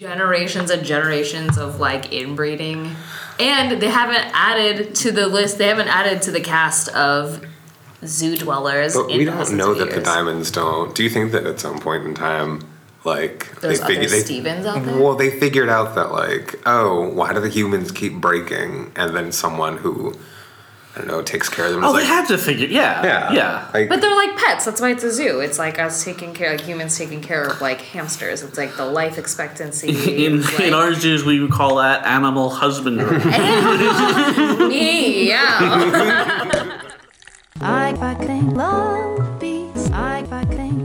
generations and generations of like inbreeding. And they haven't added to the list, they haven't added to the cast of zoo dwellers. But we don't know that the diamonds don't. Do you think that at some point in time, like There's other they, Stevens out there? Well, they figured out that like, oh, why do the humans keep breaking? And then someone who I don't know takes care of them. Oh, is they like, had to figure. Yeah, yeah, yeah. Like, But they're like pets. That's why it's a zoo. It's like us taking care, like humans taking care of like hamsters. It's like the life expectancy. In, It's in our zoos, we would call that animal husbandry. me, yeah. I fucking love bees. I fucking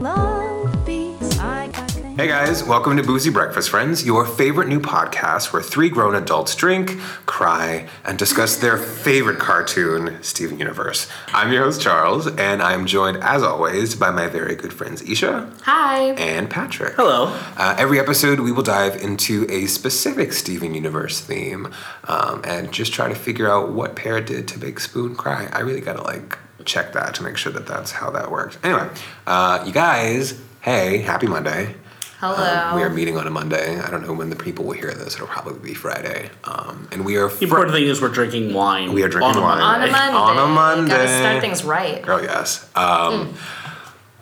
love bees. I fucking Hey guys, welcome to Boozy Breakfast Friends, your favorite new podcast where three grown adults drink, cry, and discuss their favorite cartoon, Steven Universe. I'm your host Charles, and I'm joined as always by my very good friends Isha Hi. and Patrick. Hello. Uh, every episode, we will dive into a specific Steven Universe theme um, and just try to figure out what Pear did to make Spoon cry. I really gotta like check that to make sure that that's how that worked. Anyway, uh, you guys, hey, happy Monday. Hello. Um, we are meeting on a Monday. I don't know when the people will hear this. It'll probably be Friday. Um, and we are The fr- important thing is we're drinking wine. We are drinking on a wine. on a Monday. Monday. On a Monday. Gotta start things right. Oh yes. Um,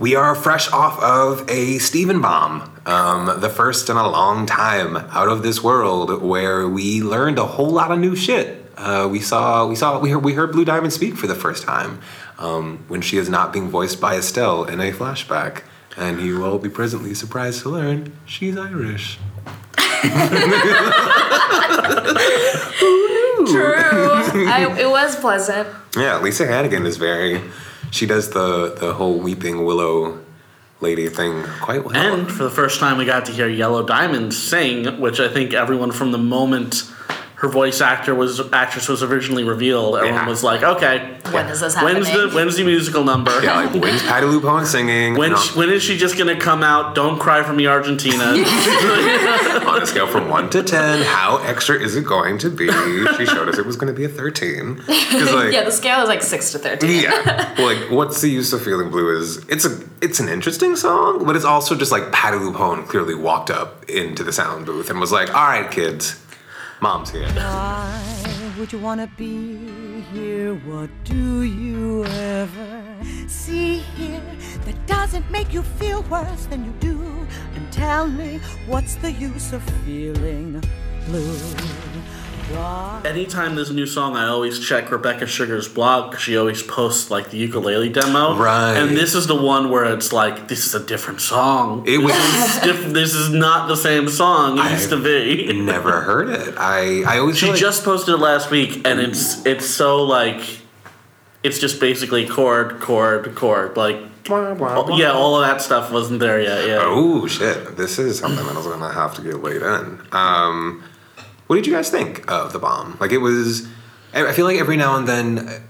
We are fresh off of a Steven bomb, um, the first in a long time out of this world, where we learned a whole lot of new shit. Uh, we saw, we saw, we heard, we heard Blue Diamond speak for the first time um, when she is not being voiced by Estelle in a flashback, and you will be presently surprised to learn she's Irish. True. I, it was pleasant. Yeah, Lisa Hannigan is very. She does the the whole weeping willow lady thing quite well. And for the first time, we got to hear Yellow Diamond sing, which I think everyone from the moment her voice actor was actress was originally revealed, everyone Yeah. was like, okay, When is this when's happening? the when's the musical number? yeah, like when's Patti LuPone singing? When, And sh- when is she just gonna come out? Don't cry for me, Argentina. on, on a scale from one to ten, how extra is it going to be? She showed us it was going to be a thirteen. 'Cause, like, Yeah, the scale is like six to thirteen. yeah. Well, like, what's the use of feeling blue? Is it's a it's an interesting song, but it's also just like Patti LuPone clearly walked up into the sound booth and was like, "All right, kids, mom's here." Why would you wanna be here? What do you ever see here that doesn't make you feel worse than you do? And tell me, what's the use of feeling blue? Anytime there's a new song, I always check Rebecca Sugar's blog 'cause she always posts like the ukulele demo. Right. And this is the one where it's like, this is a different song. It was. This is, diff- this is not the same song it used to be. I never heard it. I I always She like- just posted it last week, and it's it's so like, it's just basically chord, chord, chord. Like, yeah, all of that stuff wasn't there yet. Yeah. Oh shit! This is something that I was gonna have to get laid in. Um, what did you guys think of the bomb? Like it was. I I feel like every now and then. Uh,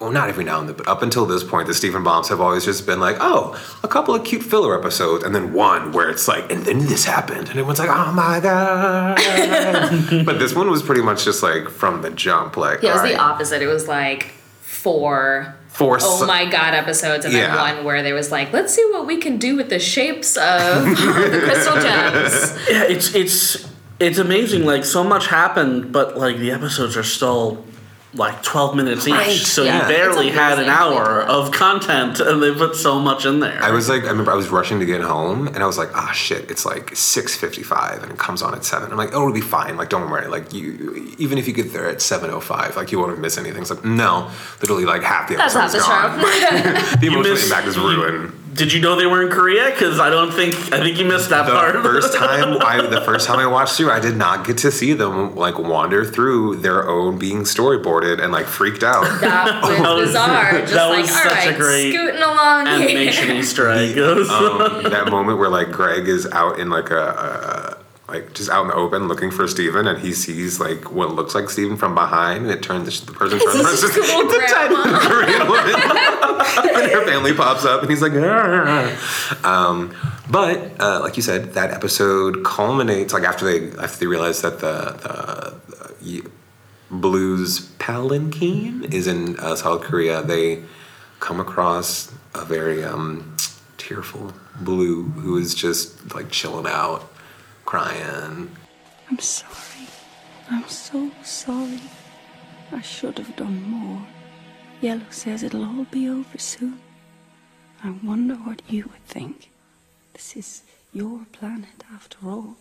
well, not every now and then, but up until this point, the Steven bombs have always just been like, oh, a couple of cute filler episodes, and then one where it's like, and then this happened, and everyone's like, oh my god. but this one was pretty much just like from the jump, like, Yeah, it was all the opposite. It was like four four oh s- my god episodes, and then one where there was like, let's see what we can do with the shapes of the crystal gems. Yeah, it's it's it's amazing. Like so much happened, but like the episodes are still like twelve minutes each. Right, So yeah. you barely had an hour of content, and they put so much in there. I was like, I remember I was rushing to get home, and I was like, ah, shit, it's like six fifty-five, and it comes on at seven. I'm like, oh, it'll be fine. Like, don't worry. Like, you, even if you get there at seven oh five, like, you won't miss anything. It's like, no, literally, like half the That's episode's not the gone. show. the emotional impact is ruined. Did you know they were in Korea? Because I don't think I think you missed that part The part. first time I, the first time I watched through, I did not get to see them like wander through their own being storyboarded and like freaked out. That was That was- bizarre. Just that like, was all such a great scooting along animation here. Easter egg. um, that moment where like Greg is out in like a, a like just out in the open looking for Steven and he sees like what looks like Steven from behind and it turns the person turns around, It's just a little it's a tiny. Korean woman and her family pops up and he's like um, but uh, like you said that episode culminates like after they after they realize that the, the, the blues palanquin is in uh, South Korea they come across a very um, tearful blue who is just like chilling out, crying. I'm sorry. I'm so sorry. I should have done more. Yellow says it'll all be over soon. I wonder what you would think. This is your planet after all.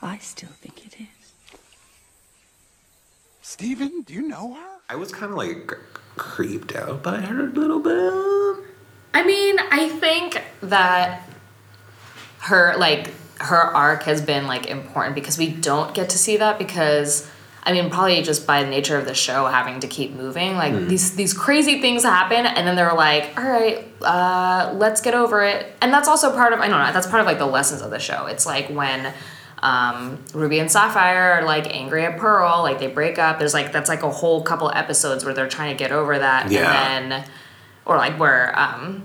I still think it is. Steven, do you know her? I was kind of like creeped out by her a little bit. I mean, I think that her like her arc has been like important because we don't get to see that because I mean probably just by the nature of the show having to keep moving like these these crazy things happen and then they're like all right uh, let's get over it. And that's also part of I don't know that's part of like the lessons of the show. It's like when um, Ruby and Sapphire are like angry at Pearl like they break up. There's like that's like a whole couple episodes where they're trying to get over that Yeah. and then or like where um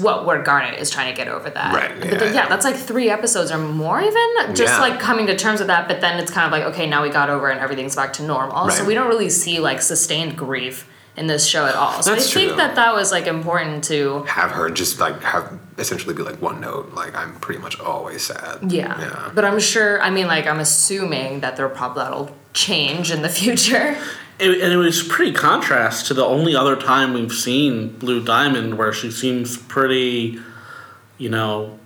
well where Garnet is trying to get over that. Right, But yeah, then, yeah, that's like three episodes or more even. Just Yeah. like coming to terms with that, but then it's kind of like, okay, now we got over and everything's back to normal. So we don't really see like sustained grief in this show at all. So That's I think true. that that was like important to Have her just like have essentially be like one note. Like I'm pretty much always sad. yeah. Yeah. But I'm sure I mean like I'm assuming that there probably that'll change in the future. It, and it was pretty contrast to the only other time we've seen Blue Diamond where she seems pretty, you know,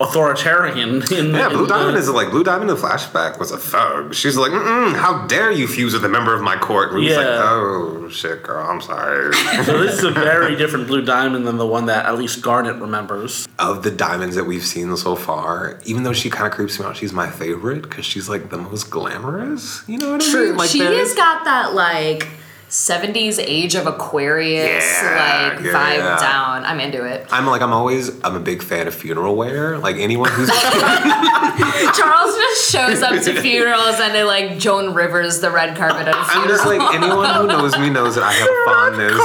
authoritarian. In, Yeah, in Blue the- Diamond is like Blue Diamond in the flashback was a thug. She's like, Mm-mm, how dare you fuse with a member of my court? And Ruby's like, Yeah. oh shit, girl, I'm sorry. So this is a very different Blue Diamond than the one that at least Garnet remembers. of the diamonds that we've seen so far, even though she kind of creeps me out, she's my favorite because she's like the most glamorous. You know what I mean? Like she there- has got that like 70s age of Aquarius Yeah, like yeah, vibe yeah. down. I'm into it. I'm like I'm always I'm a big fan of funeral wear. Like anyone who's Charles just shows up to funerals and they like Joan Rivers the red carpet at a funeral. I'm just like anyone who knows me knows that I have a fondness.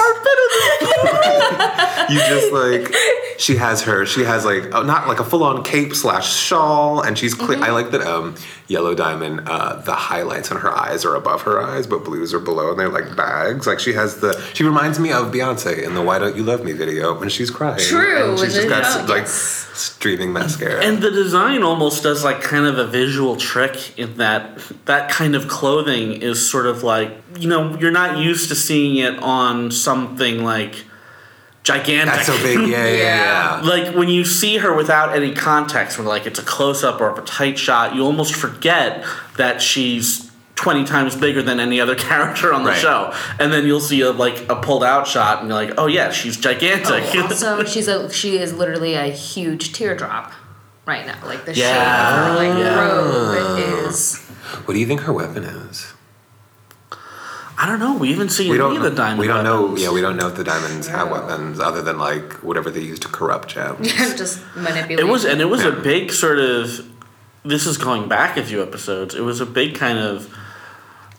you just like she has her she has like oh, not like a full on cape slash shawl and she's clear. I like that um yellow diamond uh the highlights on her eyes are above her eyes but blues are below and they're like bags. Like she has the she reminds me of Beyonce in the Why Don't You Love Me video when she's crying. True, and she's just got then- s- like streaming mascara. And the design almost does like kind of a visual trick in that that kind of clothing is sort of like you know you're not used to seeing it on something like gigantic. That's so big. Yeah, yeah, yeah. like when you see her without any context, when like it's a close up or a tight shot, you almost forget that she's twenty times bigger than any other character on the Right. show, and then you'll see a like a pulled out shot, and you're like, oh yeah, she's gigantic. Oh, also, she's a she is literally a huge teardrop right now. Like the Yeah. shape of her like Yeah. robe is. What do you think her weapon is? I don't know. We haven't seen We any don't. of the diamond. we don't know. Yeah, we don't know if the diamonds have weapons other than like whatever they use to corrupt gems. just manipulating. It was, and it was a big sort of. This is going back a few episodes. It was a big kind of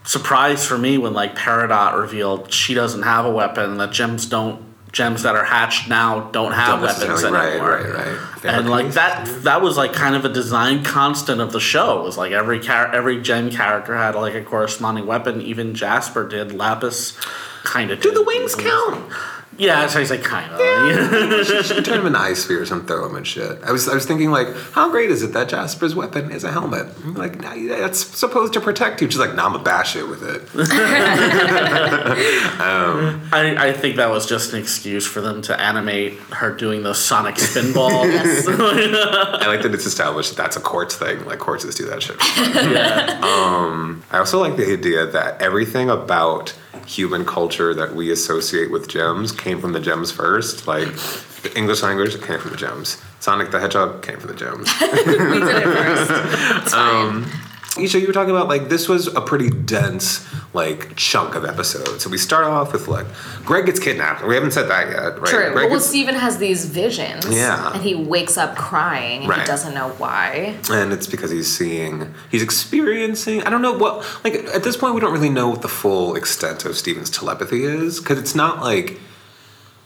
surprise for me when like Peridot revealed she doesn't have a weapon. That gems don't gems that are hatched now don't have Don't weapons necessarily- right, anymore. right, right. And like that, that was like kind of a design constant of the show. It was like every char- every gem character had like a corresponding weapon. Even Jasper did. Lapis kind of. Do the wings count? Yeah, so he's like kind of. she should turn them into ice spheres and throw him and shit. I was, I was thinking like, how great is it that Jasper's weapon is a helmet? I'm like, nah, that's supposed to protect you. She's like, nah, I'm gonna bash it with it. Um, I, I think that was just an excuse for them to animate her doing those sonic spinball. I like that it's established that that's a quartz thing. Like quartzes do that shit. yeah. Um, I also like the idea that everything about human culture that we associate with gems came from the gems first. Like the English language came from the gems. Sonic the Hedgehog came from the gems. we did it first. It's fine. Um, Isha, you were talking about like this was a pretty dense like chunk of episodes. So we start off with like Greg gets kidnapped. We haven't said that yet, right? True. Greg well, gets- Steven has these visions. Yeah. And he wakes up crying and Right. he doesn't know why. and it's because he's seeing, he's experiencing. I don't know what. Like at this point, we don't really know what the full extent of Steven's telepathy is because it's not like.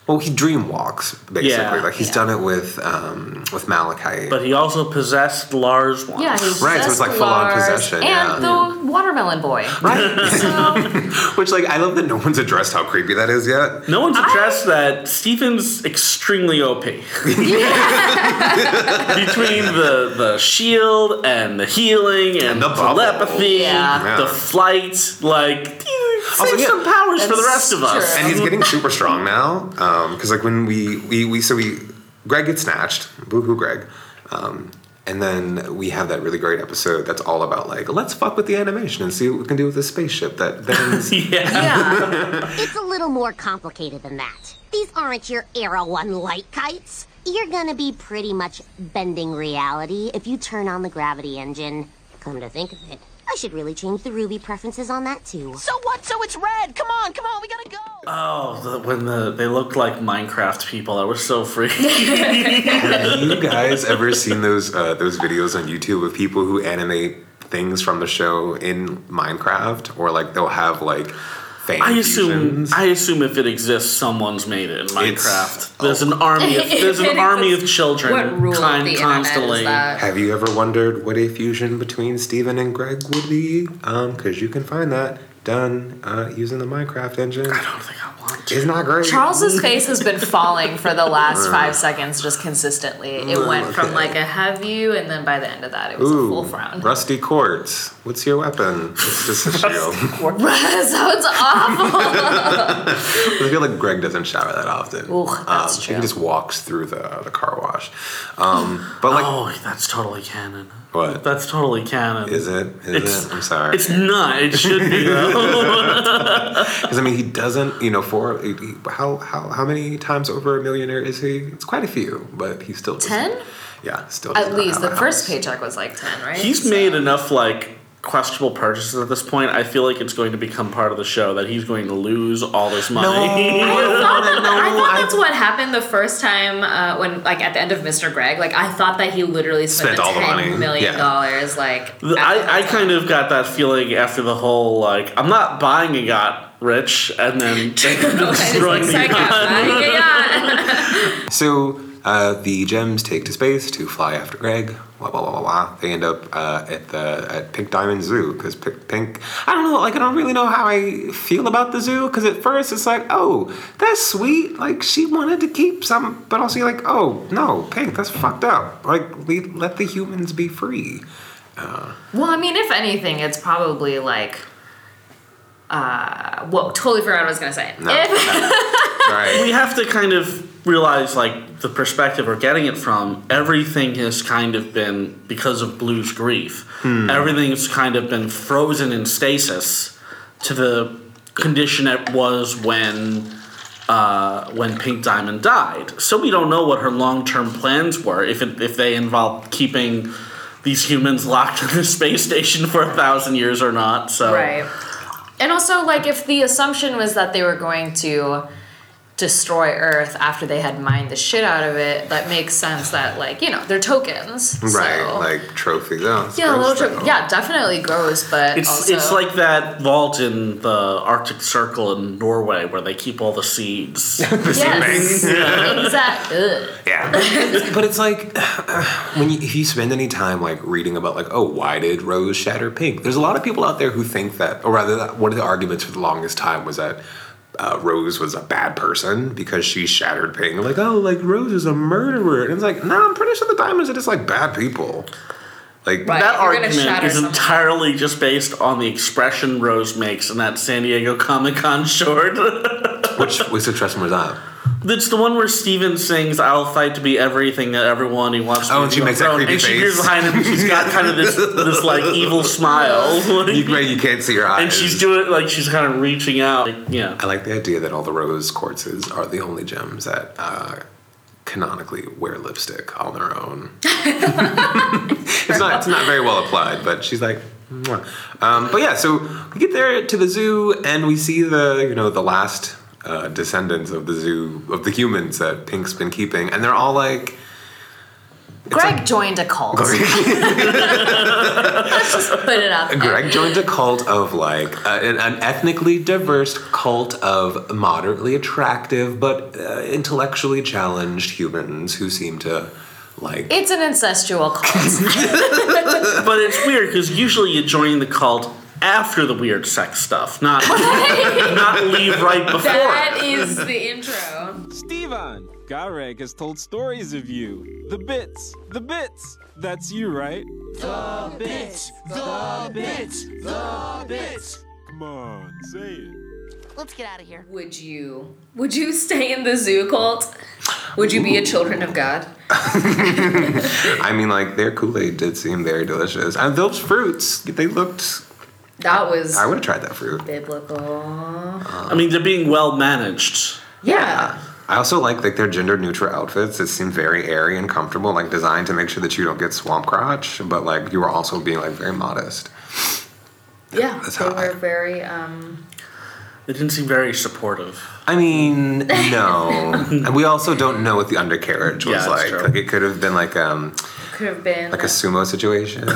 Well, he dream walks basically. Yeah. Like he's Yeah. done it with um, with Malachite. But he also possessed Lars once. Yeah, he Right, so it's like full-on possession, And yeah. the Watermelon Boy. Right. So Which, like, I love that no one's addressed how creepy that is yet. No one's addressed that Steven's extremely OP. Between the the shield and the healing and, And the the telepathy, Yeah. the flight, like Also, save yeah. some powers for the rest of us. true. And he's getting super strong now. Because, like, when we, we, we, so we, Greg gets snatched. Boo hoo, Greg. Um, and then we have that really great episode that's all about, like, let's fuck with the animation and see what we can do with this spaceship that bends. yeah. yeah. It's a little more complicated than that. These aren't your Era 1 light kites. You're gonna be pretty much bending reality if you turn on the gravity engine. Come to think of it, I should really change the Ruby preferences on that too. So what? So it's red. Come on, come on, we gotta go. Oh, the, when the they looked like Minecraft people, I was so freaky. Have you guys ever seen those uh, those videos on YouTube of people who animate things from the show in Minecraft, or like they'll have like fan I assume fusions? I assume if it exists, someone's made it in Minecraft. oh. There's an army of there's an army of children What rule of con- the constantly. is that? Have you ever wondered what a fusion between Steven and Greg would be? Um, because you can find that done uh, using the Minecraft engine. I don't think I want to. It's not great. Charles's face has been falling for the last five seconds just consistently. It went from like a have you, and then by the end of that, it was a full frown. rusty quartz. What's your weapon? It's just a shield. Sounds awful. I feel like Greg doesn't shower that often. Ooh, that's um, true. He just walks through the the car wash. Um, but like, Oh, that's totally canon. What That's totally canon. is it? Is It's- it? I'm sorry. It's not. It should be. Because I mean, he doesn't. You know, for he, he- how how how many times over a millionaire is he? It's quite a few, but he still 10? Yeah, still. At least the a first house. paycheck was like 10, right? He's So- made enough like questionable purchases at this point. I feel like it's going to become part of the show that he's going to lose all this money. I No, thought, that, no, I thought I- that's what happened the first time uh, when, like, at the end of Mr. Greg. Like, I thought that he literally spent, Spent all the money, million yeah. dollars. Like, I, I kind of got that feeling after the whole like I'm not buying a yacht, rich, and then destroying the yacht. So uh, the gems take to space to fly after Greg. Blah blah blah blah. blah. They end up uh, at the at Pink Diamond Zoo because Pink, Pink. I don't know. Like I don't really know how I feel about the zoo because at first it's like, oh, that's sweet. Like she wanted to keep some, but also you're like, oh no, Pink, that's fucked up. Like we let the humans be free. Well, I mean, if anything, it's probably like. Uh, well, totally forgot what I was gonna say. No. If, Right. we have to kind of realize like the perspective we're getting it from everything has kind of been because of blue's grief everything's kind of been frozen in stasis to the condition it was when uh, when pink diamond died so we don't know what her long-term plans were if, it, if they involved keeping these humans locked in the space station for a thousand years or not so right. And also, like, if the assumption was that they were going to destroy Earth after they had mined the shit out of it, that makes sense that, like, you know, they're tokens. Right. so- Like trophies. Oh, yeah, a little tro- yeah, definitely gross, but It's also, it's like that vault in the Arctic Circle in Norway where they keep all the seeds. yes, exactly. Yeah, but it's like when you, if you spend any time like reading about like oh why did Rose shatter pink? There's a lot of people out there who think that, or rather, that one of the arguments for the longest time was that uh, Rose was a bad person because she shattered pink. Like oh like Rose is a murderer, and it's like no, I'm pretty sure the diamonds are just like bad people. Like Right. that you're argument is someone- entirely just based on the expression Rose makes in that San Diego Comic Con short. which which expression was that? It's the one where Steven sings "I'll fight to be everything that everyone he wants." to Oh, be and she on the makes that throne," creepy and she face. appears behind him. and She's got kind of this this like evil smile, You, right, you can't see her eyes. and she's doing like she's kind of reaching out. Like, yeah, I like the idea that all the rose quartzes are the only gems that uh, canonically wear lipstick on their own. it's not it's not very well applied, but she's like. "Mwah." Um, but yeah, so we get there to the zoo and we see the you know the last uh, descendants of the zoo of the humans that Pink's been keeping, and they're all like. Greg joined a cult. Let's just put it out there. Greg joined a cult of like uh, an, an ethnically diverse cult of moderately attractive but uh, intellectually challenged humans who seem to like. It's an incestual cult. but it's weird because usually you join the cult after the weird sex stuff, not not leave right before. That is the intro. Steven, Gareg has told stories of you. The bits, the bits. That's you, right? The bits, the bits, the bits. Come on, say it. Let's get out of here. Would you would you stay in the zoo cult? Would you be a children of God? I mean, like their Kool Aid did seem very delicious, and those fruits they looked. That was I would have tried that fruit. biblical. I mean, they're being well managed. Yeah. I also like like their gender neutral outfits. It seemed very airy and comfortable, like designed to make sure that you don't get swamp crotch, but like you were also being like very modest. Yeah. That's they how I- were very um They didn't seem very supportive. I mean, no. and we also don't know what the undercarriage was Yeah, that's like. true. Like it could have been like um could have been like a sumo situation.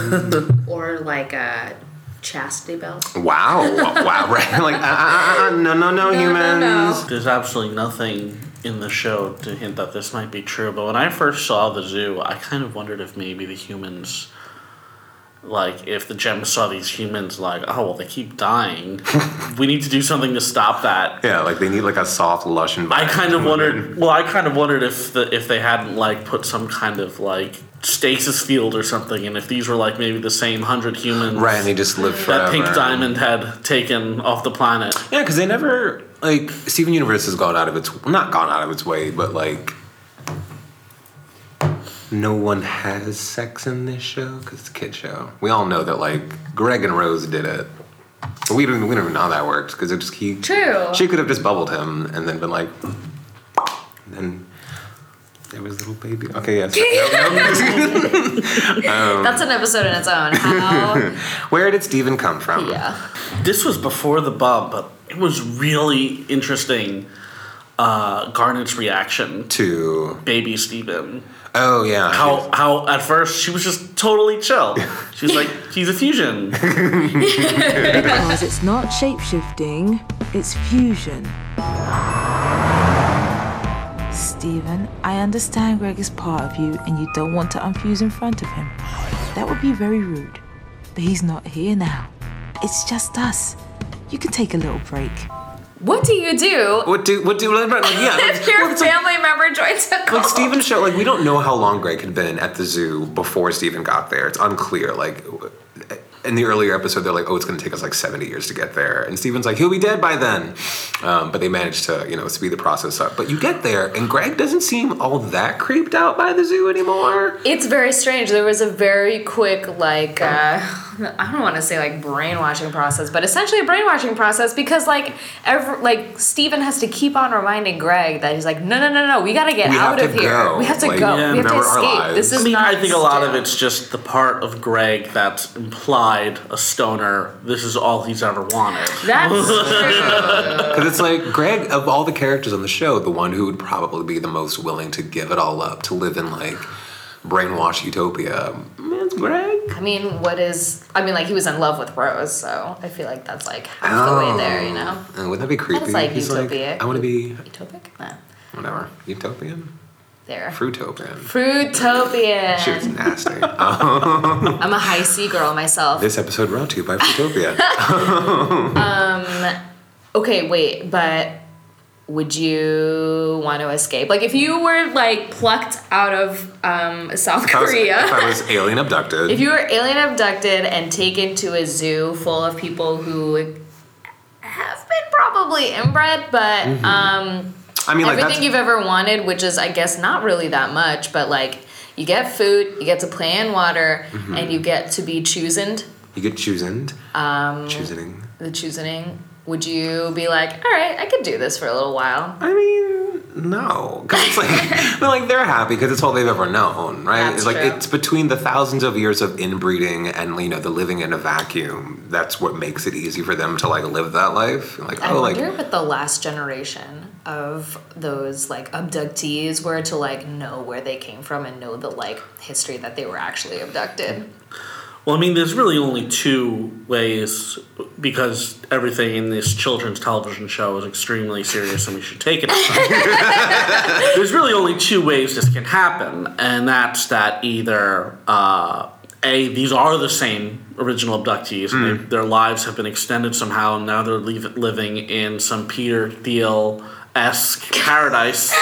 or like a chastity belt. wow, wow, right? Like uh, uh, uh, no, no, no, no, humans. no. There's absolutely nothing in the show to hint that this might be true. But when I first saw the zoo, I kind of wondered if maybe the humans, like, if the gems saw these humans, like, oh, well, they keep dying. we need to do something to stop that. Yeah, like they need like a soft, lush I kind of to live in. wondered. Well, I kind of wondered if the if they hadn't like put some kind of like stasis field or something, and if these were like maybe the same hundred humans Right, and they just lived forever. that Pink Diamond had taken off the planet. Yeah, because they never like Steven Universe has gone out of its not gone out of its way, but like no one has sex in this show because it's a kid show. We all know that like Greg and Rose did it. But we don't we don't even know how that worked because it just he True. she could have just bubbled him and then been like and then there was little baby. Okay, yes. That's an episode in its own. How Where did Steven come from? yeah. This was before the bump, but it was really interesting. Uh, Garnet's reaction to To baby Steven. oh yeah. How how at first she was just totally chill. She was like, he's a fusion. Because it's not shapeshifting, it's fusion. Steven, I understand Greg is part of you and you don't want to unfuse in front of him. That would be very rude. But he's not here now. It's just us. You can take a little break. What do you do what do what do like, yeah? if your well, it's like- family member joins a cult? Like Steven show, like we don't know how long Greg had been at the zoo before Steven got there. It's unclear. Like in the earlier episode, they're like, "Oh, it's going to take us like seventy years to get there," and Steven's like, "He'll be dead by then." Um, but they managed to, you know, speed the process up. But you get there, and Greg doesn't seem all that creeped out by the zoo anymore. It's very strange. There was a very quick, like, uh, I don't want to say like brainwashing process, but essentially a brainwashing process because, like, every, like Steven has to keep on reminding Greg that he's like, no, no, no, no, we gotta get We out of here. go. We have to Like, go. yeah, we have to escape. This is I mean, not. I think a lot of it's just the part of Greg that's implied a stoner. This is all he's ever wanted. That's true. Because it's like Greg, of all the characters on the show, the one who would probably be the most willing to give it all up to live in like brainwashed utopia. Greg. I mean, what is? I mean, like he was in love with Rose, so I feel like that's like half the way there. You know, Oh. Uh, Wouldn't that be creepy? That's like He's utopic. I want to be utopic. Whatever utopian, there. fruitopian. Fruitopia. She was nasty. Um, I'm a Hi-C girl myself. this episode brought to you by Fruitopia. Okay, wait, but would you want to escape? Like, if you were like plucked out of um, South If I was- Korea, if I was alien abducted, if you were alien abducted and taken to a zoo full of people who have been probably inbred, but um, Mm-hmm. I mean, like everything you've ever wanted, which is, I guess, not really that much, but like you get food, you get to play in water, Mm-hmm. and you get to be chosen. you get choosing, Um, choosing. the choosing. Would you be like, all right, I could do this for a little while? I mean, no, 'Cause it's like they're like they're happy because it's all they've ever known, right? That's it's like true. it's between the thousands of years of inbreeding and you know the living in a vacuum. That's what makes it easy for them to like live that life. Like I oh, like wonder what the last generation of those like abductees were to like know where they came from and know the like history that they were actually abducted. Well, I mean, there's really only two ways because everything in this children's television show is extremely serious and we should take it. there's really only two ways this can happen, and that's that either uh, a these are the same original abductees. and they- their lives have been extended somehow, and now they're leave, living in some Peter Thiel esque paradise,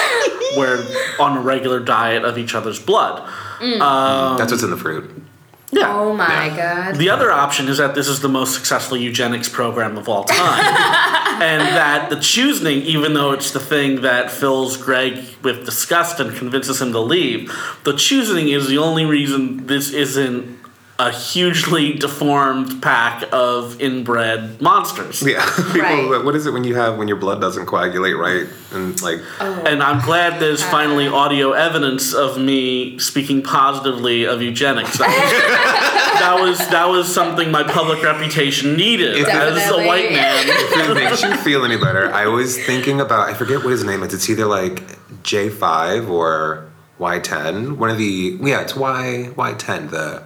where on a regular diet of each other's blood. Um, That's what's in the fruit. Yeah. Oh my god. The other option is that this is the most successful eugenics program of all time. and that the choosing, even though it's the thing that fills Greg with disgust and convinces him to leave, the choosing is the only reason this isn't a hugely deformed pack of inbred monsters. Yeah. People, Right. What is it when you have when your blood doesn't coagulate right and like Oh. And I'm glad there's finally uh. audio evidence of me speaking positively of eugenics. That was, that was that was something my public reputation needed If- as a white man. if it makes you feel any better, I was thinking about I forget what his name is. It's either like J five or Y ten. One of the yeah, it's Y Y ten. The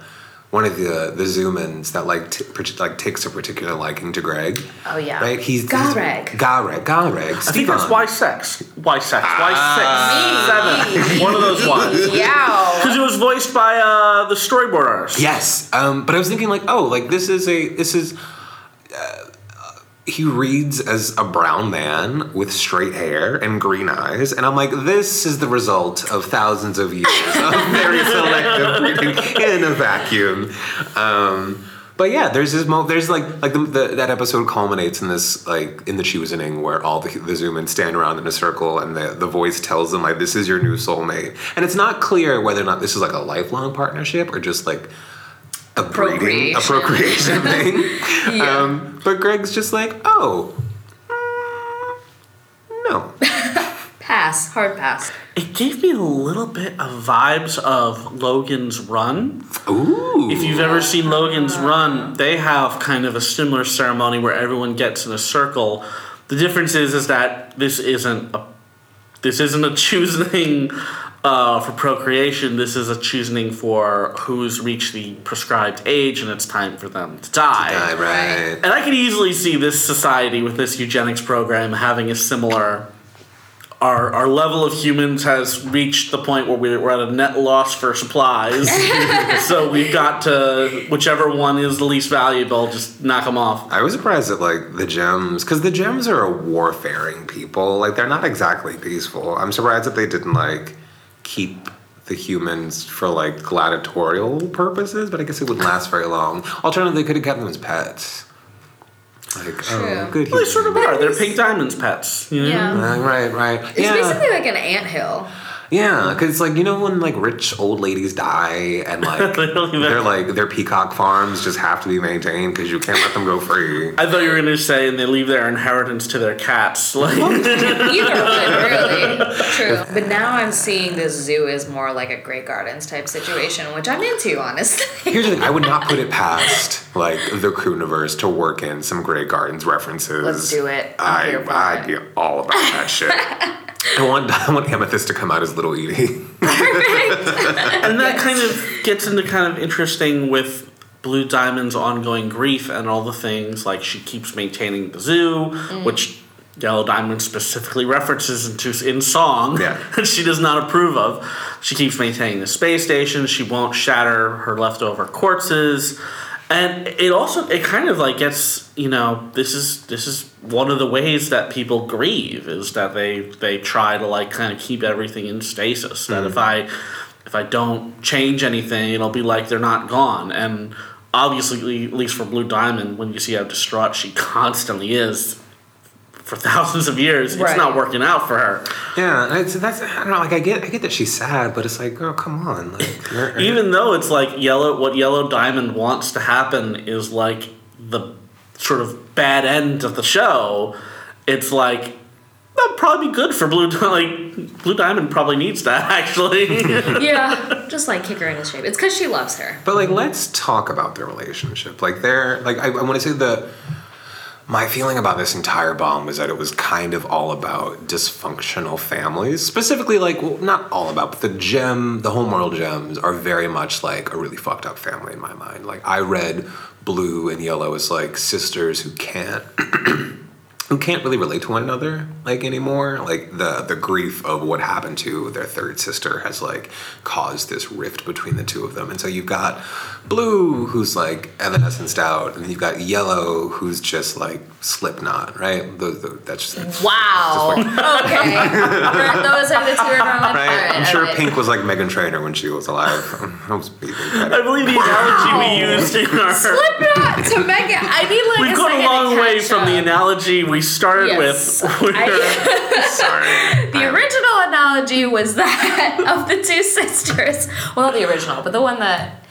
one of the the Zoomans that like t- like takes a particular liking to Greg. Oh yeah. Right? He's Garreg. He's, Gareg. Gareg. I think that's Y sex. Y sex. Y Ah. six. Seven. One of those ones. Yeah. Because it was voiced by uh, the storyboard artist. Yes, um, but I was thinking like, oh, like this is a this is. Uh, he reads as a brown man with straight hair and green eyes, and I'm like, this is the result of thousands of years of very selective breeding in a vacuum. Um, but yeah, there's this mo. There's like like the, the, that episode culminates in this like in the choosing where all the the Zoomans stand around in a circle and the the voice tells them like this is your new soulmate, and it's not clear whether or not this is like a lifelong partnership or just like a breeding, a procreation thing. um, but Greg's just like, oh, mm, no. Pass. Hard pass. It gave me a little bit of vibes of Logan's Run. Ooh. If you've ever seen Logan's Run, they have kind of a similar ceremony where everyone gets in a circle. The difference is is that this isn't a this isn't a choosing uh, for procreation. This is a choosing for who's reached the prescribed age and it's time for them to die. Yeah, right. And I could easily see this society with this eugenics program having a similar. Our, our level of humans has reached the point where we're, we're at a net loss for supplies. so we've got to, whichever one is the least valuable, just knock them off. I was surprised at like the gems because the gems are a warfaring people. Like they're not exactly peaceful. I'm surprised that they didn't like keep the humans for like gladiatorial purposes, but I guess it wouldn't last very long. Alternatively, they could have kept them as pets. Like, oh, True. good. Well, they sort of are. They're Pink Diamond's pets. You know? Yeah. Uh, right, right. It's yeah. basically like an anthill. Yeah, because like you know when like rich old ladies die and like they they're like their peacock farms just have to be maintained because you can't let them go free. I thought you were going to say, and they leave their inheritance to their cats. Like, Either one, really. True. But now I'm seeing this zoo as more like a Grey Gardens type situation, which I'm into, honestly. Here's the thing: I would not put it past like the Crewniverse to work in some Grey Gardens references. Let's do it. I'm I here for I'd it. be all about that shit. I want I want Amethyst to come out as Little Edie. and that kind of gets into kind of interesting with Blue Diamond's ongoing grief and all the things like she keeps maintaining the zoo, mm. which Yellow Diamond specifically references into in song Yeah. that she does not approve of. She keeps maintaining the space station. She won't shatter her leftover quartzes. And it also it kind of like gets you know this is this is one of the ways that people grieve is that they they try to like kind of keep everything in stasis. That if mm. I if I don't change anything it'll be like they're not gone. And obviously at least for Blue Diamond when you see how distraught she constantly is for thousands of years it's not working out for her yeah, it's, that's I don't know. Like I get I get that she's sad, but it's like, girl, come on. Like, even though it's like yellow what yellow diamond wants to happen is like the sort of bad end of the show it's like that'd probably be good for blue Di- like blue diamond probably needs that actually yeah. Just like kick her into shape. It's because she loves her. But like, let's talk about their relationship. Like, they're like, I, I want to say the my feeling about this entire bomb was that it was kind of all about dysfunctional families. Specifically, like, well, not all about, but the gem, the homeworld gems are very much like a really fucked up family in my mind. Like, I read blue and yellow as like sisters who can't. who can't really relate to one another like anymore. Like the the grief of what happened to their third sister has like caused this rift between the two of them. And so you've got Blue, who's like Evanescence out, and then you've got Yellow, who's just like Slipknot, right? The, the, that's just Wow. okay. Those are the two we're going with. Right, I'm sure all right. Pink was like Meghan Trainor when she was alive. I was I believe the analogy we used in our. Slipknot to Megan. I need like We've a gone a second to long way catch from the up. analogy we started Yes. with. Where I- sorry. The um, original analogy was that of the two sisters. Well, not the original, but the one that.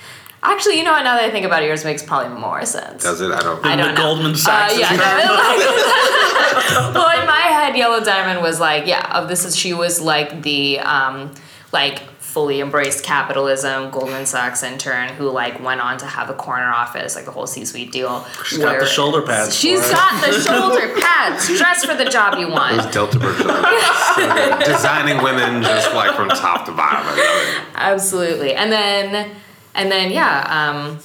Actually, you know what? Now that I think about it, yours makes probably more sense. Does it? I don't. Know. I the don't know. Goldman Sachs. Uh, yeah, no, well, in my head, Yellow Diamond was like, yeah, of this is she was like the um, like fully embraced capitalism Goldman Sachs intern who like went on to have a corner office, like the whole C-suite deal. She's got the shoulder pads. She's for it. got the shoulder pads. Dress for the job you want. Those Delta Berkshire. Designing women just like from top to bottom. I love it. Absolutely. And then and then yeah, um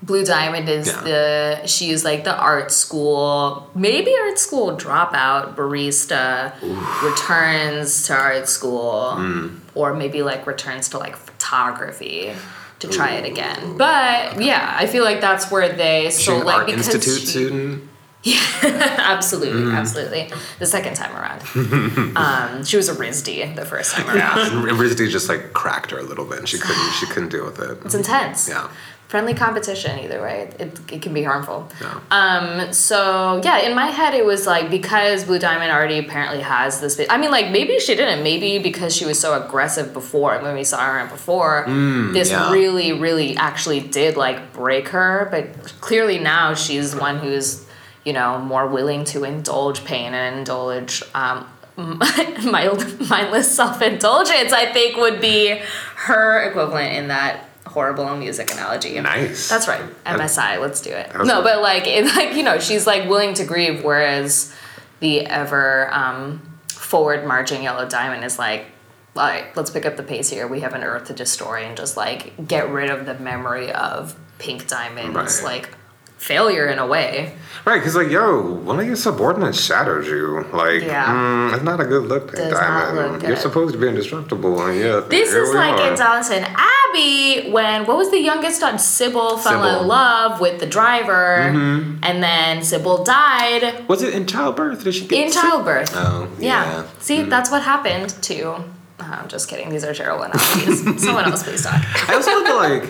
Blue Diamond is Yeah. the she's like the art school, maybe art school dropout barista returns to art school Mm. or maybe like returns to like photography to try it again. But yeah, I feel like that's where they so like art because institute she- student. absolutely, Mm. absolutely. The second time around. um, she was a RISD the first time around. Yeah, and just like cracked her a little bit. and She couldn't. She couldn't deal with it. It's intense. Yeah. Friendly competition, either way, it, it can be harmful. Yeah. Um, so yeah, in my head, it was like because Blue Diamond already apparently has this. I mean, like maybe she didn't. Maybe because she was so aggressive before when we saw her before, this yeah. really, really actually did like break her. But clearly now she's one who's you know more willing to indulge pain and indulge. Um, mild, mindless self-indulgence i think would be her equivalent in that horrible music analogy Nice. that's right msi let's do it no but like it, like you know she's like willing to grieve whereas the ever um, forward marching yellow diamond is like all right let's pick up the pace here we have an earth to destroy and just like get rid of the memory of pink diamond's Right. like failure in a way Right, because like, yo, one of your subordinates shadows you. Like, Yeah. mm, it's not a good look, Does not Diamond. look You're supposed to be indestructible, and yet This is like are. in Downton Abbey when what was the youngest daughter? Sybil fell Sybil. in love with the driver, mm-hmm. and then Sybil died Was it in childbirth? Did she get in sick? childbirth. Oh, Yeah. yeah. See, hmm. that's what happened to. oh, I'm just kidding. These are terrible analogies. Someone else, please talk. I also at like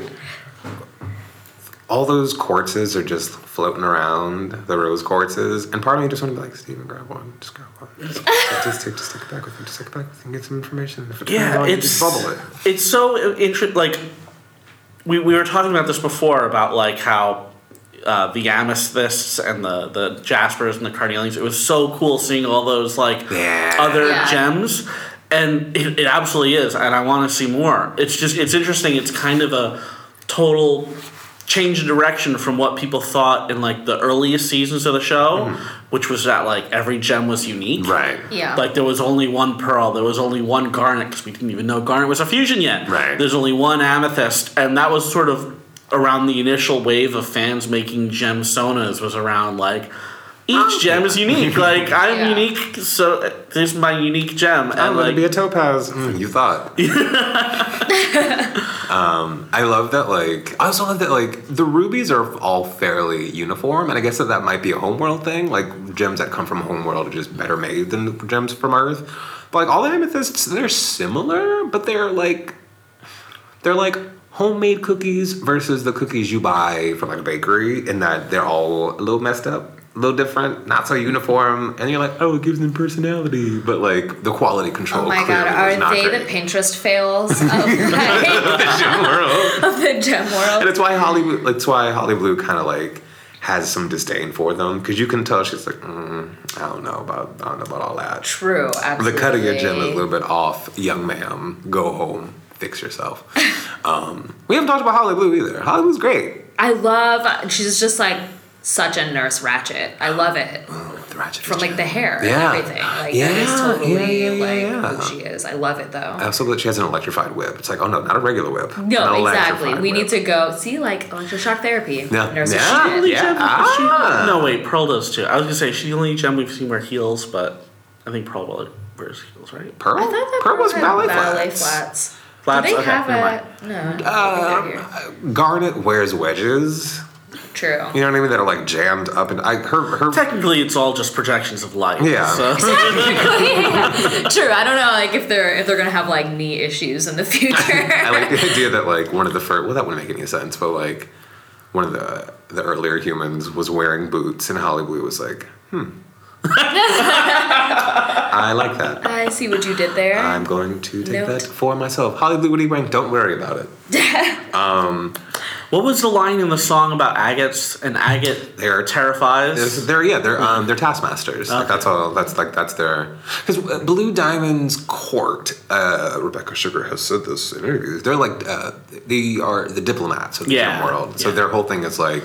all those quartzes are just floating around the rose quartzes, and part of me just want to be like, Steven, grab one, just grab one, just, just, take, just take it back with you, just take it back with you, and get some information. If it's Yeah, going, it's just bubble it. It's so interesting. Like we, we were talking about this before about like how uh, the amethysts and the the jaspers and the carnelians. It was so cool seeing all those like Yeah. other Yeah. gems, and it, it absolutely is. And I want to see more. It's just it's interesting. It's kind of a total change in direction from what people thought in like the earliest seasons of the show, mm-hmm. which was that like every gem was unique. Right. Yeah. Like there was only one pearl, there was only one garnet because we didn't even know garnet was a fusion yet. Right. There's only one amethyst, and that was sort of around the initial wave of fans making gem sonas. Was around like each gem is unique. Like I'm Yeah. unique, so uh, there's my unique gem, I'm and gonna like be a topaz. Mm, you thought. um, I love that. Like, I also love that. Like, the rubies are all fairly uniform, and I guess that that might be a homeworld thing. Like, gems that come from homeworld are just better made than the gems from Earth. But like all the amethysts, they're similar, but they're like they're like homemade cookies versus the cookies you buy from like a bakery, in that they're all a little messed up. A little different, not so uniform, and you're like, oh, it gives them personality, but like the quality control. Oh my god, are not they great. the Pinterest fails of, like, Gem world. of the gem world, And it's why Holly, that's why Holly Blue kind of like has some disdain for them because you can tell she's like, mm, I don't know about, I don't know about all that. True, absolutely. The cut of your gem is a little bit off, young ma'am. Go home, fix yourself. um, we haven't talked about Holly Blue either. Holly Blue's great. I love. She's just like such a nurse Ratched. I love it. Ratchet. from like the hair Yeah. and everything. Like Yeah, that is totally yeah, yeah, yeah, like yeah. who she is. I love it though. I also love that she has an electrified whip. It's like, oh no, not a regular whip. an no, exactly. electrified We need to go see like electroshock therapy. Yeah. Nurse Yeah. shit. Yeah. Is she- Ah. no, wait, Pearl does too. I was gonna say she's the only gem we've seen wear heels, but I think Pearl will- wears heels, right? Pearl. I thought that Pearl was ballet, ballet flats. flats. Flats? Do they Okay, have a no? I don't think they're here. Um, Garnet wears wedges. True. You know what I mean? That are like jammed up and I her her. Technically, it's all just projections of light. Yeah. So. True. I don't know, like if they're if they're gonna have like knee issues in the future. I like the idea that like one of the first. Well, that wouldn't make any sense, but like one of the the earlier humans was wearing boots, and Holly Blue was like, hmm. I like that. I see what you did there. I'm going to take Note. that for myself. Holly Blue, what are you wearing? Don't worry about it. Um, What was the line in the song about agates and agate They're terrifies? They're yeah, they're um, they're taskmasters. Like that's all. That's like that's their because Blue Diamond's court. Uh, Rebecca Sugar has said this in interviews. They're like uh, they are the diplomats of the Yeah, world. So yeah. their whole thing is like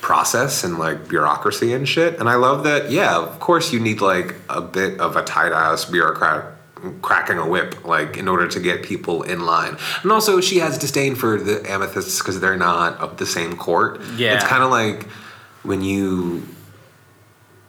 process and like bureaucracy and shit. And I love that. Yeah, of course you need like a bit of a tight ass bureaucrat cracking a whip like in order to get people in line and also she has disdain for the amethysts because they're not of the same court Yeah. it's kind of like when you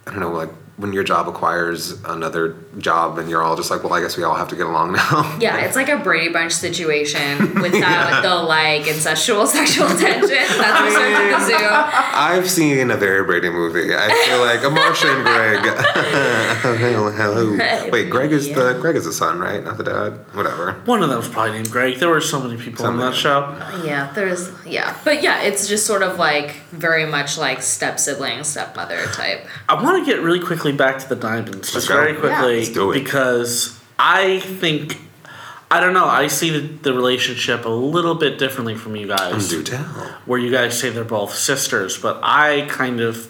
I don't know, like when your job acquires another job and you're all just like, well, I guess we all have to get along now. yeah, it's like a Brady Bunch situation without the like incestual sexual tension that's reserved at the zoo. I've seen a very Brady movie. I feel like a Marsha and Greg. hello, hello. Wait, Greg is the Greg is the son, right? Not the dad. Whatever. One of them was probably named Greg. There were so many people on that show. Yeah, there's yeah, but yeah, it's just sort of like very much like step sibling, stepmother type. I want to get really quickly back to the diamonds, just very Yeah. quickly, it. because I think I don't know. I see the, the relationship a little bit differently from you guys. Do tell. where you guys say they're both sisters, but I kind of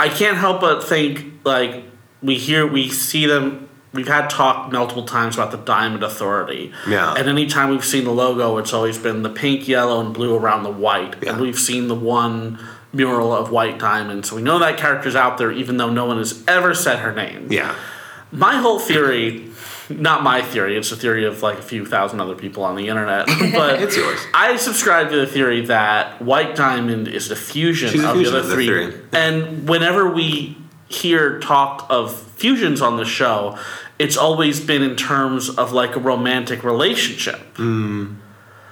I can't help but think like we hear we see them we've had talk multiple times about the Diamond Authority. Yeah. And anytime we've seen the logo it's always been the pink, yellow, and blue around the white. Yeah. And we've seen the one mural of white diamond. So we know that character's out there even though no one has ever said her name. Yeah. My whole theory, not my theory, it's a theory of like a few thousand other people on the internet, but It's yours. I subscribe to the theory that White Diamond is the fusion She's of fusion the other of the three. three. And whenever we hear talk of fusions on the show, it's always been in terms of like a romantic relationship. Hmm.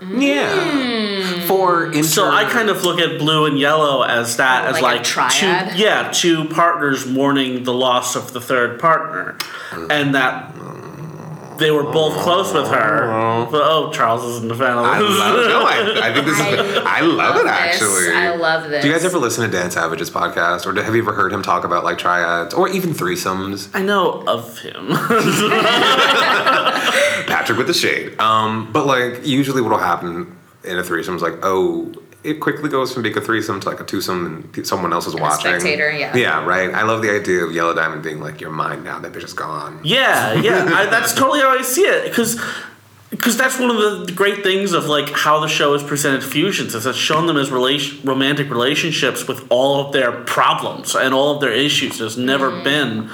Hmm. Yeah. For inter- So I kind of look at blue and yellow as that Oh, as like a like, triad? two yeah two partners mourning the loss of the third partner, and that they were both close with her. But oh, Charles isn't a fan of I this. love no, I, I think this is I love it this. actually. I love this. Do you guys ever listen to Dan Savage's podcast, or have you ever heard him talk about like triads or even threesomes? I know of him. Patrick with the shade. Um, but like usually what'll happen in a threesome is like, oh, it quickly goes from being a threesome to like a twosome and someone else is watching. spectator, yeah. Yeah, right. I love the idea of Yellow Diamond being like, you're mine now. That bitch is gone. yeah, yeah, I, that's totally how I see it because. Because that's one of the great things of like how the show has presented fusions is it's shown them as relation, romantic relationships with all of their problems and all of their issues. There's never mm-hmm. been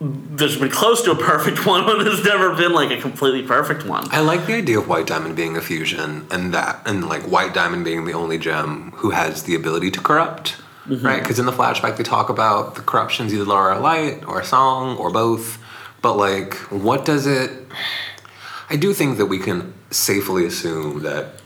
there's been close to a perfect one, but there's never been like a completely perfect one. I like the idea of White Diamond being a fusion, and that, and like White Diamond being the only gem who has the ability to corrupt, mm-hmm. right? Because in the flashback they talk about the corruptions either are a light or song or both. But like, what does it? I do think that we can safely assume that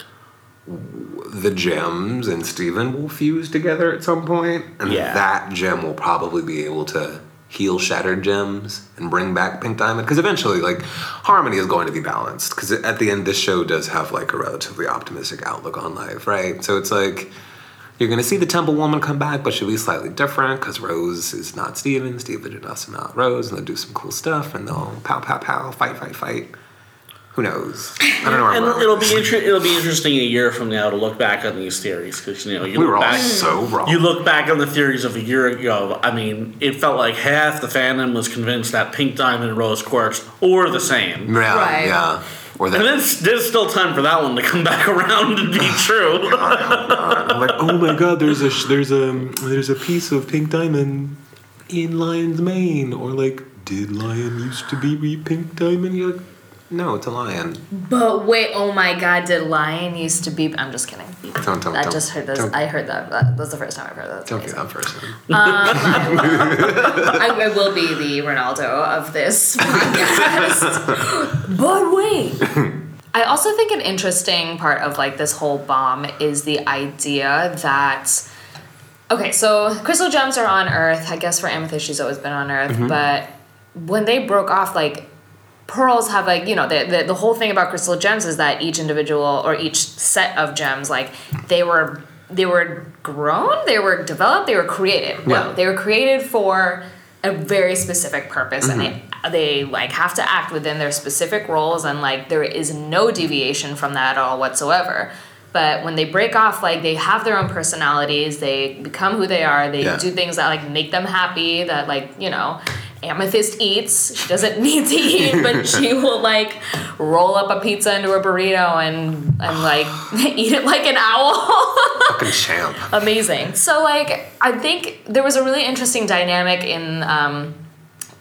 the gems and Steven will fuse together at some point, and Yeah. that gem will probably be able to heal shattered gems and bring back Pink Diamond. Because eventually, like, harmony is going to be balanced. Because at the end, this show does have like a relatively optimistic outlook on life, right? So it's like you're gonna see the Temple Woman come back, but she'll be slightly different because Rose is not Steven, Steven is not Rose, and they'll do some cool stuff, and they'll pow pow pow, fight fight fight. Who knows? I don't know. Where I'm And it'll be inter- it'll be interesting a year from now to look back on these theories because you know you We look were all back so wrong. You look back on the theories of a year ago. I mean, it felt like half the fandom was convinced that Pink Diamond and Rose Quartz were the same. Yeah, Right. yeah. Or that. And there's, there's still time for that one to come back around and be true. I'm like, oh my god, there's a sh- there's a there's a piece of pink diamond in lion's mane or like did lion used to be re- pink diamond? You're like, no, it's a lion. But wait, oh my god, did lion used to be? I'm just kidding. Don't don't I don't. just heard this. Don't, I heard that. that. That's the first time I've heard that. don't be that person. Um, I, I will be the Ronaldo of this podcast. but wait. I also think an interesting part of like this whole bomb is the idea that okay, so crystal gems are on Earth. I guess for Amethyst, she's always been on Earth, mm-hmm. but when they broke off, like pearls have like you know the, the the whole thing about crystal gems is that each individual or each set of gems like they were they were grown, they were developed, they were created. No, Yeah. they were created for a very specific purpose and they mm-hmm. they like have to act within their specific roles and like there is no deviation from that at all whatsoever. But when they break off, like they have their own personalities, they become who they are, they Yeah. do things that like make them happy, that like, you know, Amethyst eats. She doesn't need to eat, but she will like roll up a pizza into a burrito and and like eat it like an owl. Fucking champ. Amazing. So like I think there was a really interesting dynamic in um,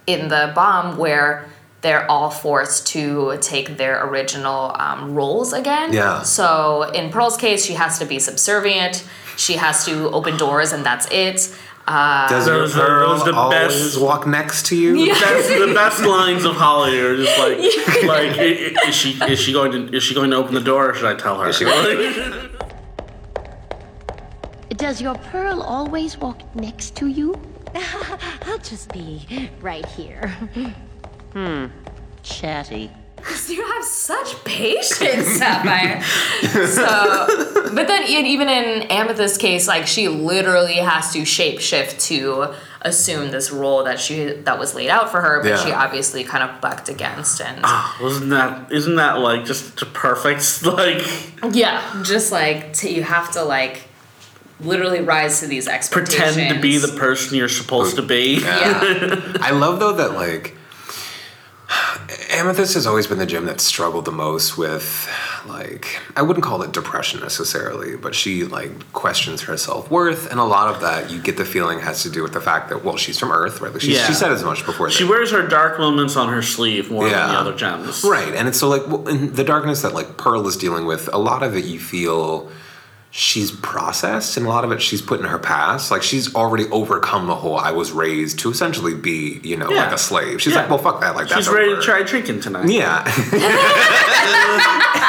in the bomb where they're all forced to take their original um, roles again. Yeah. So in Pearl's case, she has to be subservient. She has to open doors, and that's it. Uh, Does your Those pearl those the always best- walk next to you? Yeah. That's the best lines of Holly are just like like i- i- is she is she going to is she going to open the door or should I tell her? Is she- Does your pearl always walk next to you? I'll just be right here. Hmm. Chatty. Because you have such patience, Sapphire. so, but then even in Amethyst's case, like she literally has to shapeshift to assume this role that she that was laid out for her, but Yeah. she obviously kind of bucked against and ah, Wasn't that isn't that like just a perfect like yeah, just like to, you have to like literally rise to these expectations. pretend to be the person you're supposed to be? yeah. I love though that like Amethyst has always been the gym that struggled the most with like I wouldn't call it depression necessarily, but she like questions her self worth, and a lot of that you get the feeling has to do with the fact that well she's from Earth, right? Like she, Yeah. she said as much before. She that- wears her dark moments on her sleeve more than the other gems. Right, and it's so like well, in the darkness that like Pearl is dealing with. A lot of it you feel she's processed, and a lot of it she's put in her past. Like she's already overcome the whole "I was raised to essentially be," you know, Yeah. like a slave. She's Yeah. like, "Well, fuck that." Like that's She's ready over. to try drinking tonight. Yeah.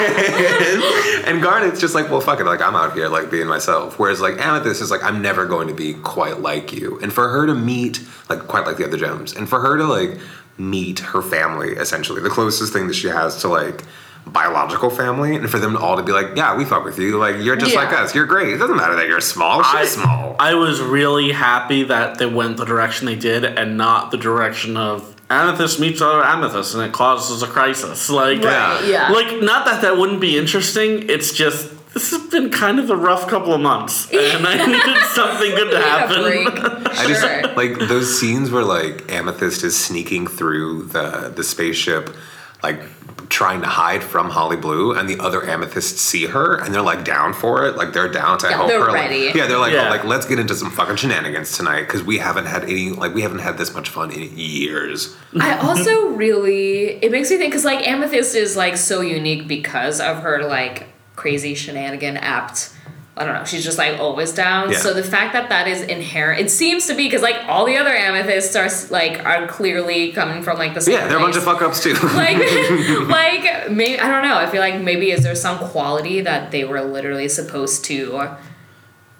and, and Garnet's just like, well, fuck it. Like, I'm out here, like, being myself. Whereas, like, Amethyst is like, I'm never going to be quite like you. And for her to meet, like, quite like the other gems, and for her to, like, meet her family, essentially, the closest thing that she has to, like, biological family, and for them all to be like, yeah, we fuck with you. Like, you're just Yeah. like us. You're great. It doesn't matter that you're small. She's I, small. I was really happy that they went the direction they did and not the direction of Amethyst meets other Amethyst and it causes a crisis. Like, Right, yeah. like not that that wouldn't be interesting. It's just this has been kind of a rough couple of months, and I needed something good to happen. break. I just like those scenes where like Amethyst is sneaking through the the spaceship, like trying to hide from Holly Blue, and the other Amethysts see her and they're like down for it. Like they're down to Yeah, help they're her. like- yeah, they're like, Yeah. oh, like let's get into some fucking shenanigans tonight because we haven't had any like we haven't had this much fun in years. I also really it makes me think because like Amethyst is like so unique because of her like crazy shenanigan apt. I don't know. She's just like always down. Yeah. So the fact that that is inherent, it seems to be because like all the other amethysts are like are clearly coming from like the same Yeah, they're a bunch of fuck ups too. like like maybe I don't know. I feel like maybe is there some quality that they were literally supposed to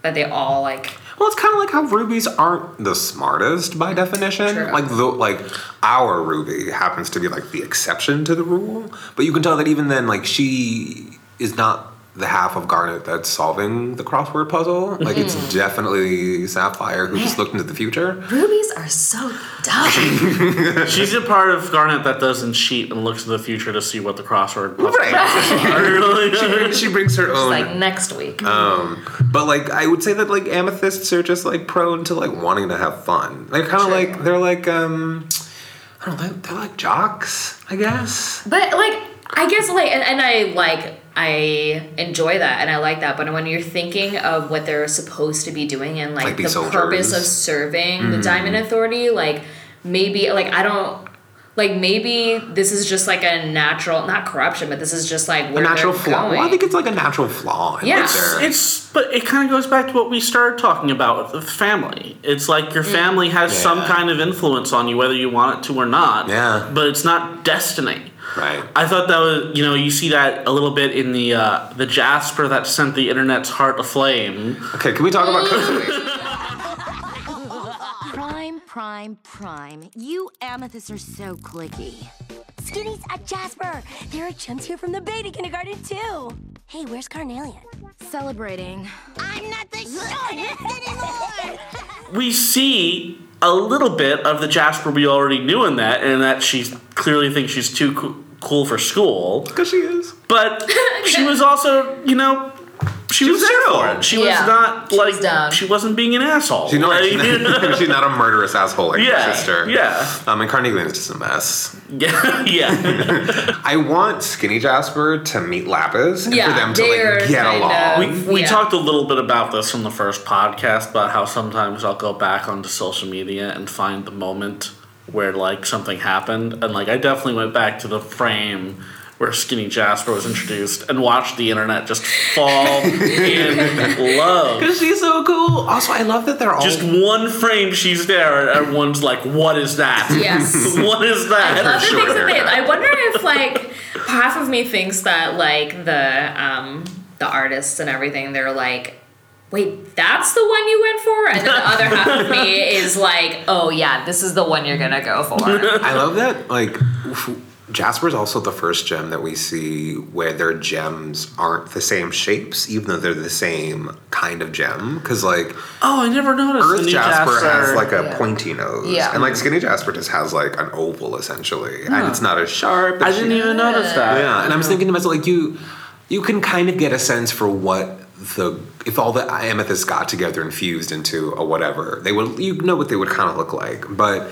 that they all like Well, it's kind of like how rubies aren't the smartest by definition. True. Like the like our ruby happens to be like the exception to the rule, but you can tell that even then, like she is not the half of Garnet that's solving the crossword puzzle. Like it's definitely Sapphire who just looked into the future. rubies are so dumb. She's a part of Garnet that doesn't cheat and looks to the future to see what the crossword puzzle Right. she, she brings her own. like next week. Um, but like I would say that like amethysts are just like prone to like wanting to have fun. They're kind of True. like they're like um I don't know they're, they're like jocks I guess. But like, I guess like, and, and I like I enjoy that and I like that. But when you're thinking of what they're supposed to be doing and like, Like the these purpose of serving the Mhm. Diamond Authority, like maybe like I don't like maybe this is just like a natural not corruption, but this is just like A natural flaw. going. Well, I think it's like a natural flaw. in Yeah. what they're- It's but it kind of goes back to what we started talking about with the family. It's like your family has some kind of influence on you, whether you want it to or not. Yeah. But it's not destiny. Right. I thought that was you know you see that a little bit in the uh, the Jasper that sent the internet's heart aflame. Okay, can we talk about Coach? Prime, prime, prime. You amethysts are so clicky. Skinny's at Jasper. There are chums here from the baby kindergarten too. Hey, where's Carnelian? Celebrating. I'm not the shortest anymore. We see a little bit of the Jasper we already knew in that, and that she clearly thinks she's too coo- cool for school. Because she is. But she was also, you know, she, was, was there for it. She Yeah. was not She like was she wasn't being an asshole. She's not, Like, she's not a murderous asshole like Yeah, her sister. yeah. Um, and Carnelian's just a mess. yeah, yeah. I want Skinny Jasper to meet Lapis and Yeah, for them to like get along. of- We, we Yeah. talked a little bit about this from the first podcast about how sometimes I'll go back onto social media and find the moment where like something happened, and like I definitely went back to the frame where Skinny Jasper was introduced and watched the internet just fall in love. Because she's so cool. Also, I love that they're all Just one frame, she's there, and everyone's like, "What is that? Yes. what is that?" I love the sure things that they're they. not. I wonder if like half of me thinks that like the um the artists and everything they're like. Wait, that's the one you went for? And then the other half of me is like, oh yeah, this is the one you're gonna go for. I love that. Like, Jasper's also the first gem that we see where their gems aren't the same shapes, even though they're the same kind of gem. Because like oh, I never noticed. Earth new Jasper, has like a Yeah. pointy nose, Yeah. and like Skinny Jasper just has like an oval essentially, and it's not as sharp. I didn't she- even notice that. Yeah, and I was thinking to myself, like you, you can kind of get a sense for what the if all the amethysts got together and fused into a whatever, they would you know what they would kind of look like, but.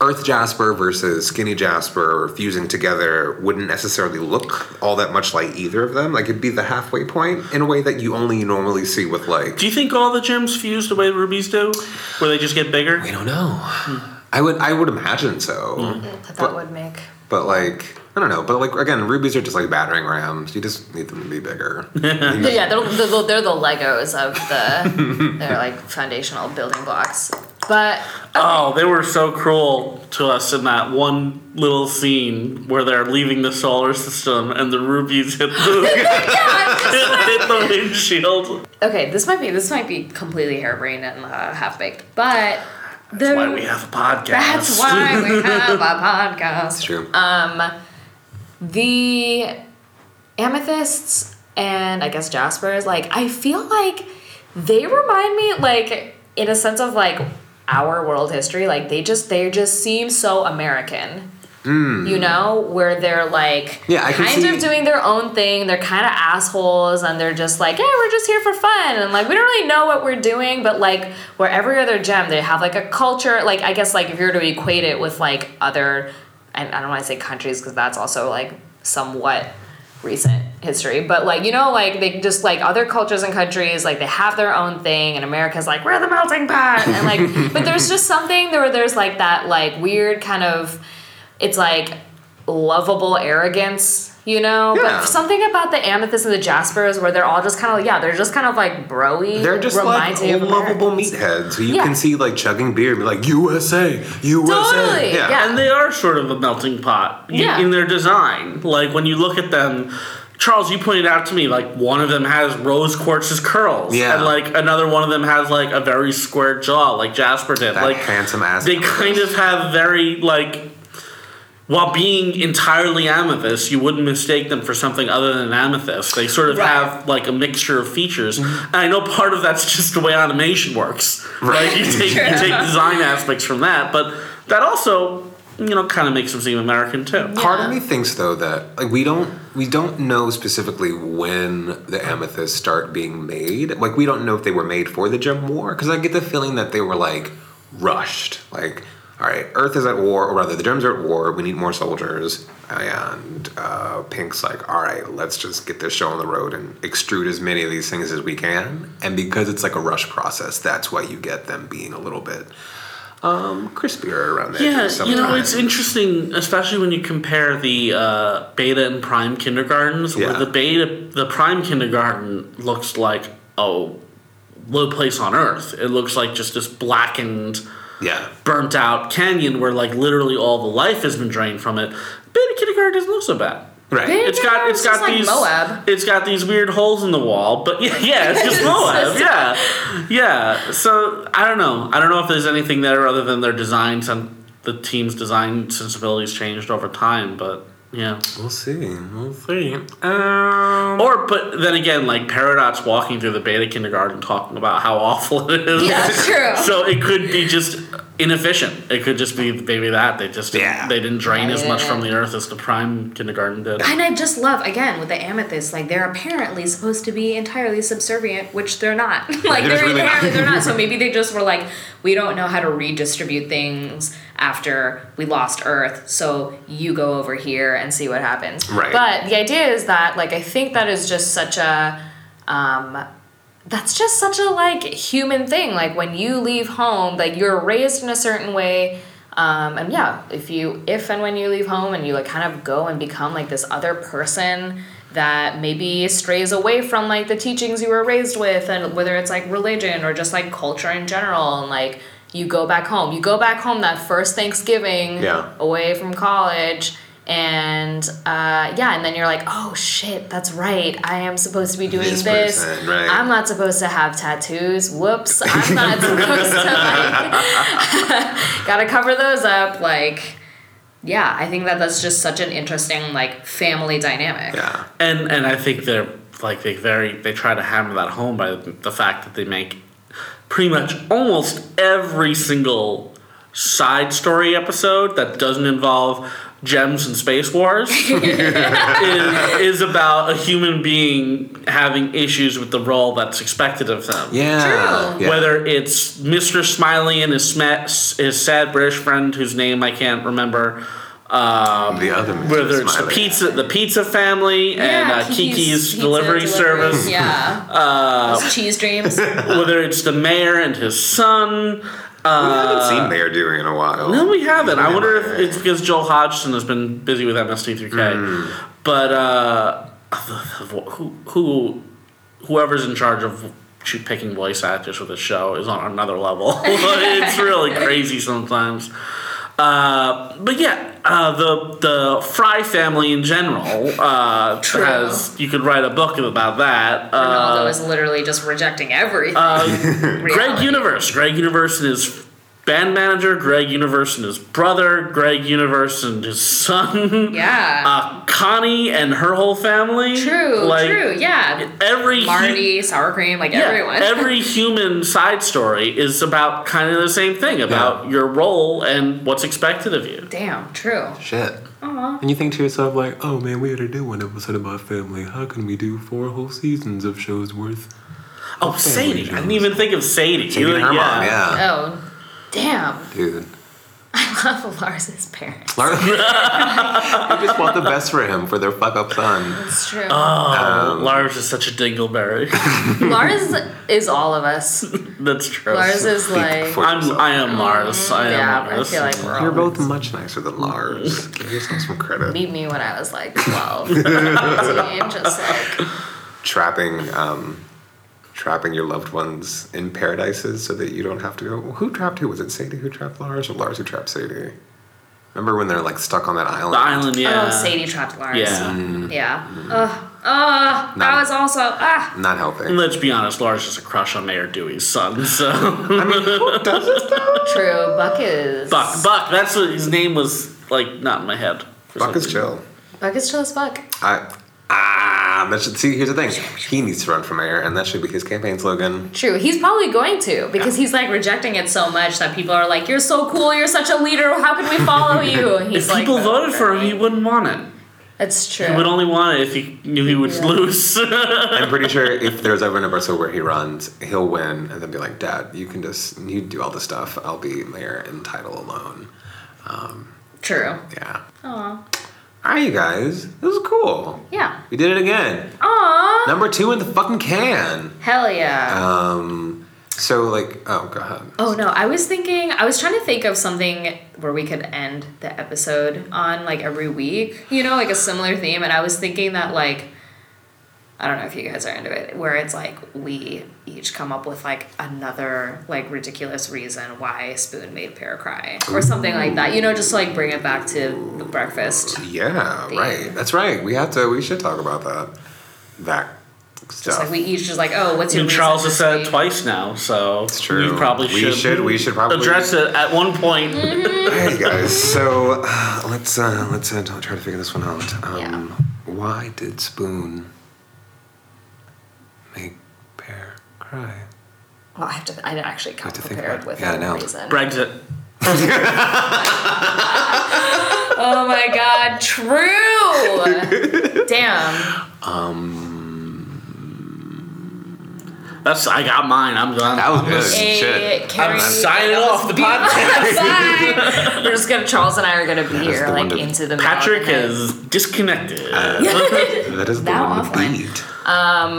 Earth Jasper versus Skinny Jasper fusing together wouldn't necessarily look all that much like either of them. Like it'd be the halfway point in a way that you only normally see with like Do you think all the gems fuse the way rubies do, where they just get bigger? I don't know. I would I would imagine so. Mm. that that would make. But like, I don't know. But like, again, rubies are just like battering rams. You just need them to be bigger. Yeah, they're, they're, they're the Legos of the. they're like foundational building blocks. But Oh, they were so cruel to us in that one little scene where they're leaving the solar system and the rubies hit the, hit the windshield. okay, this might be this might be completely harebrained and uh, half baked, but the, That's why we have a podcast. That's why we have a podcast. It's true. The amethysts and I guess jaspers, like I feel like they remind me like in a sense of like our world history, like they just they just seem so American. Mm. You know, where they're like Yeah, I kind of doing their own thing. They're kind of assholes and they're just like, yeah, we're just here for fun. And like, we don't really know what we're doing. But like, where every other gem, they have like a culture. Like, I guess, like, if you were to equate it with like other, and I don't want to say countries because that's also like somewhat recent history. But like, you know, like, they just like other cultures and countries, like, they have their own thing. And America's like, we're the melting pot. And like, but there's just something there where there's like that like weird kind of, it's like lovable arrogance, you know? Yeah. But something about the amethyst and the jaspers where they're all just kind of, yeah, they're just kind of like broy. They're just like me lovable meatheads who you Yeah. can see like chugging beer and be like, USA, USA. Totally, yeah. And they are sort of a melting pot Yeah. in their design. Like when you look at them, Charles, you pointed out to me like one of them has rose quartz's curls, Yeah. and like another one of them has like a very square jaw, like Jasper did. That like handsome ass. they kind of have very like while being entirely amethyst you wouldn't mistake them for something other than amethyst. They sort of Right. have like a mixture of features. Mm-hmm. And i know part of that's just the way animation works right? You take, you take design aspects from that but that also you know kind of makes them seem american too. Part of me thinks though that like we don't we don't know specifically when the amethysts start being made. Like we don't know if they were made for the gem war because I get the feeling that they were like rushed. Like all right, Earth is at war, or rather, the Gems are at war. We need more soldiers. And uh, Pink's like, all right, let's just get this show on the road and extrude as many of these things as we can. And because it's like a rush process, that's why you get them being a little bit um, crispier around the Yeah, you know, it's interesting, especially when you compare the uh, beta and prime kindergartens, where Yeah. the beta, the prime kindergarten looks like a low place on Earth. It looks like just this blackened, yeah, burnt out canyon where like literally all the life has been drained from it. Beta kindergarten doesn't look so bad. Right. Beta It's got it's got kindergarten's these like Moab. it's got these weird holes in the wall, but yeah, yeah, it's just Moab. Yeah, yeah. So I don't know. I don't know if there's anything there other than their designs and the team's design sensibilities changed over time, but yeah. We'll see. We'll see. Um, Or, but then again, like Peridot walking through the beta kindergarten talking about how awful it is. Yeah, true. So it could be just inefficient. It could just be maybe that they just Yeah. they didn't drain as much from the earth as the prime kindergarten did. And I just love again with the amethyst, like they're apparently supposed to be entirely subservient, which they're not. like They're they're really not. apparently they're not. So maybe they just were like, we don't know how to redistribute things after we lost Earth, so you go over here and see what happens. Right. But the idea is that like I think that is just such a um that's just such a like human thing. Like when you leave home, like you're raised in a certain way. Um, and yeah, if you if and when you leave home and you like kind of go and become like this other person that maybe strays away from like the teachings you were raised with and whether it's like religion or just like culture in general and like you go back home. You go back home that first Thanksgiving Yeah. away from college and uh, yeah and then you're like oh shit that's right. I am supposed to be doing This this, person, right. i'm not supposed to have tattoos. Whoops i'm not supposed to like gotta cover those up. Like yeah i think that that's just such an interesting like family dynamic. Yeah. and and I think they're like they very they try to hammer that home by the fact that they make pretty much almost every single side story episode that doesn't involve gems and space wars is, is about a human being having issues with the role that's expected of them. Yeah. True. yeah. Whether it's Mr. Smiley and his, his sad British friend whose name I can't remember. Um, The other Mr. whether it's the pizza, the pizza family, and uh, Kiki's, pizza delivery, service. yeah Uh, cheese dreams whether it's the mayor and his son. We haven't Uh, seen Mayor Dewey in a while. no, we haven't. I wonder if it's because Joel Hodgson has been busy with MST3K. Hmm. But uh, who, who, whoever's in charge of picking voice actors for the show is on another level. it's really crazy sometimes. Uh, but yeah, uh, the the Fry family in general uh, has you could write a book about that. ronaldo Uh, is literally just rejecting everything Greg Reality. Universe. Greg Universe and his band manager, Greg Universe and his brother, Greg Universe and his son. yeah Uh, Connie and her whole family. true Like, true yeah Every hu- marty sour cream like yeah, everyone every human side story is about kind of the same thing about your role and what's expected of you. damn true Shit. Aww. And you think to yourself, like, oh man, we had to do one episode about family. How can we do four whole seasons of shows worth? Oh, Sadie! I didn't even think of Sadie. Sadie and her mom, yeah. oh damn Dude. I love Lars's parents. Lars, I just want the best for him, for their fuck up son. It's true. Oh, Lars is such a dingleberry. Lars is all of us. That's true. Lars is like. I'm. I am Lars. I am Yeah, I feel like we're. You're both much nicer than Lars. Give yourself some credit. Meet me when I was like 12. 13, just like. Trapping, um, trapping your loved ones in paradises so that you don't have to go. Who trapped who? Was it Sadie who trapped Lars or Lars who trapped Sadie? Remember when they're like stuck on that island? The island, yeah. Oh, Sadie trapped Lars. Yeah. Yeah. Ugh. Ugh. That Not- was also. Ah. Not helping. And let's be honest, Lars has a crush on Mayor Dewey's son. So I mean, who does it though? True. Buck is. Buck, Buck. That's what his name was. Like not in my head. Buck some is chill. Buck is chill as fuck. I ah. That should see. Here's the thing. He needs to run for mayor, and that should be his campaign slogan. True. He's probably going to because he's like rejecting it so much that people are like, "You're so cool. You're such a leader. How can we follow you?" And he's If like, people "Vote voted for him, he wouldn't want it. That's true. He would only want it if he knew he would lose. I'm pretty sure if there's ever an episode where he runs, he'll win and then be like, Dad, you can just you do all the stuff. I'll be mayor and title alone. Um, True. yeah. Aw. All right, you guys. This was cool. Yeah. We did it again. Aw. Number two in the fucking can. Hell yeah. Um. So like, oh, go ahead. Oh no, I was thinking I was trying to think of something where we could end the episode on like every week, you know, like a similar theme and I was thinking that like I don't know if you guys are into it where it's like we each come up with like another like ridiculous reason why Spoon made Pear cry or something like that. You know, just to, like bring it back to the breakfast. Yeah, right. That's right. We have to. We should talk about that. That Just stuff. like we each just like, oh, what's your and Charles has said it twice now, so it's true. We probably We should. should- we should probably- address it at one point. Hey guys, so uh, let's uh, let's uh, try to figure this one out. Um, Why did Spoon Pear cry? Well, I have to I didn't actually come have to think prepared about with it. Yeah, I a know. reason. Brexit. Oh my god, true. Damn. That's I got mine. I'm done. That was good. Hey, Shit. Carrie, I'm signing that off the podcast. Bye. We're just gonna Charles and I are gonna be here like one into the middle Patrick is disconnected. That is the Now one with offline. beat. um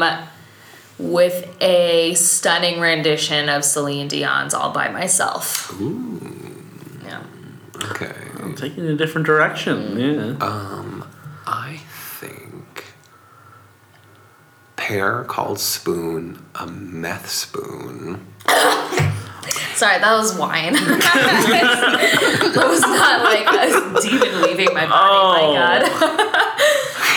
with a stunning rendition of Celine Dion's "All by Myself." Ooh. Yeah. Okay. I'm taking a different direction. Yeah. Um, I think Pear called Spoon a meth spoon. Sorry, that was wine. that was not like a demon leaving my body. Oh. My God.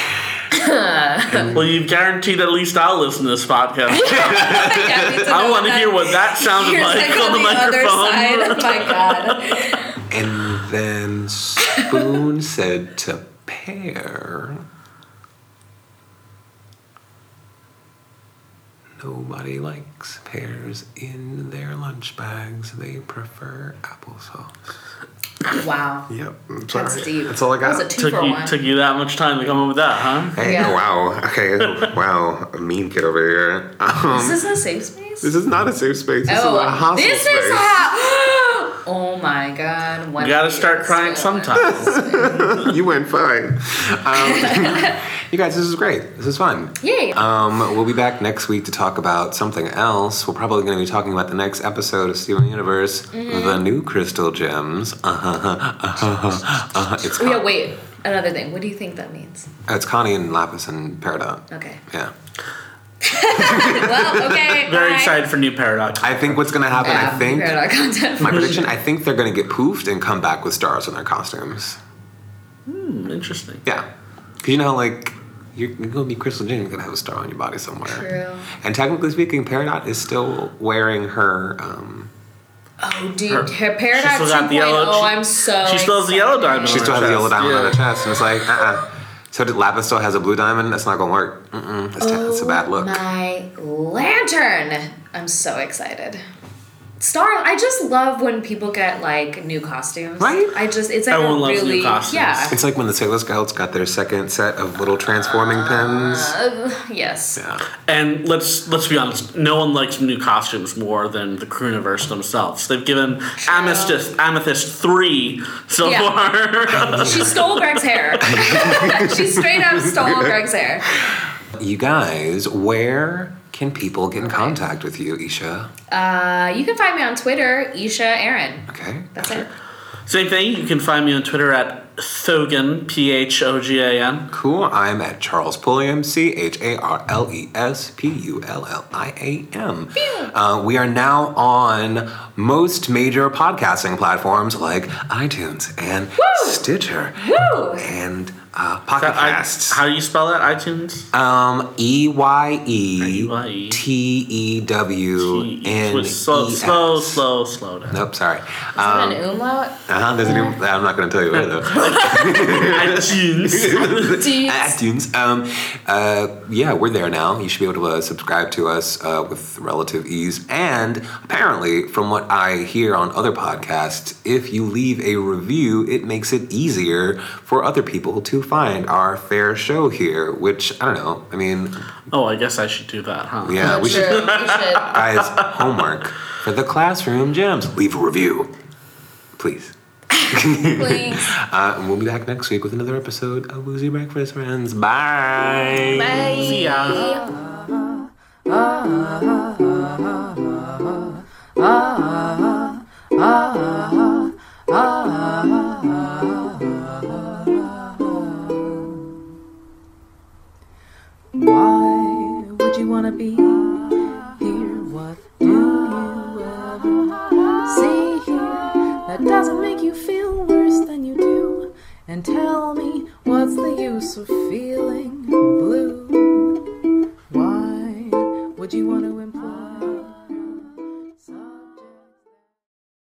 well, you've guaranteed at least I'll listen to this podcast. Yeah. I want to hear what that sounded Here's like like on the other microphone. side. Oh my God. And then Spoon said to Pear, Nobody likes pears in their lunch bags. They prefer applesauce. Wow. Yep. I'm That's deep. That's all I That was got. a two Took for you, one. took you that much time to come up with that, huh? Hey, Yeah. wow. Okay. wow. A mean kid over here. Um, Is this a safe space? this is not a safe space. This oh, is a hostile this space. is how. oh my God. When You gotta start crying sometimes. you went fine. Um, you guys, this is great. This is fun. Yay. Um, we'll be back next week to talk about something else. We're probably going to be talking about the next episode of Steven Universe, Mm-hmm. the new crystal gems. Uh-huh, uh-huh, uh-huh. It's, Oh, yeah, Con- wait. Another thing. What do you think that means? it's Connie and Lapis and Peridot. Okay. Yeah. Well, okay. Very bye. excited for new Peridot. I think what's going to happen, Yeah, I think, my prediction, I think they're going to get poofed and come back with stars in their costumes. Hmm, interesting. Yeah. Because you know, like, you're, you're going to be Crystal Gem, you're going to have a star on your body somewhere. True. And technically speaking, Peridot is still wearing her. Um, Oh, dude, Her- her, Peridot She still got the 2.0, yellow- she- I'm so. she still has the yellow diamond she on still has the yellow chest, diamond on her chest, and it's like, uh uh So did Lapis still has a blue diamond? That's not going to work. Mm-mm. That's, that's a bad look. Oh My lantern! I'm so excited. Star, I just love when people get like new costumes. Right? I just, it's like Everyone a loves new costumes. yeah. It's like when the Sailor Scouts got their second set of little transforming pins. Uh, yes. Yeah. And let's let's be honest, no one likes new costumes more than the Crewniverse themselves. They've given Amethyst Amethyst three so Yeah. far. She stole Greg's hair. she straight up stole Greg's hair. You guys, where can people get in contact with you, Isha? Uh, you can find me on Twitter, Isha Aaron. Okay. That's it. Same thing. You can find me on Twitter at Phogan P H O G A N. Cool. I'm at Charles Pulliam, C H A R L E S P U L L I A M. Uh, we are now on most major podcasting platforms like iTunes and Stitcher Woo! and uh, Pocket Casts. How do you spell that? iTunes. Um, E Y E E-Y-E. T E W N E Slow, slow, slow, slow down. Nope, sorry. Is Um, that an umlaut? uh-huh, there's a new, I'm not going to tell you where though. iTunes. iTunes. Um, uh, yeah, we're there now. You should be able to uh, subscribe to us uh, with relative ease. And apparently, from what I hear on other podcasts, if you leave a review, it makes it easier for other people to to find our fair show here, which I don't know. I mean, Oh, I guess I should do that, huh? yeah, we should. We should. Guys, homework for the classroom gems. Leave a review, please. Please. Uh, and we'll be back next week with another episode of Woozy Breakfast Friends. Bye. Bye. See ya. Ah, ah, ah, wanna be here. What do you ever see here that doesn't make you feel worse than you do? And tell me, what's the use of feeling blue? Why would you want to imply?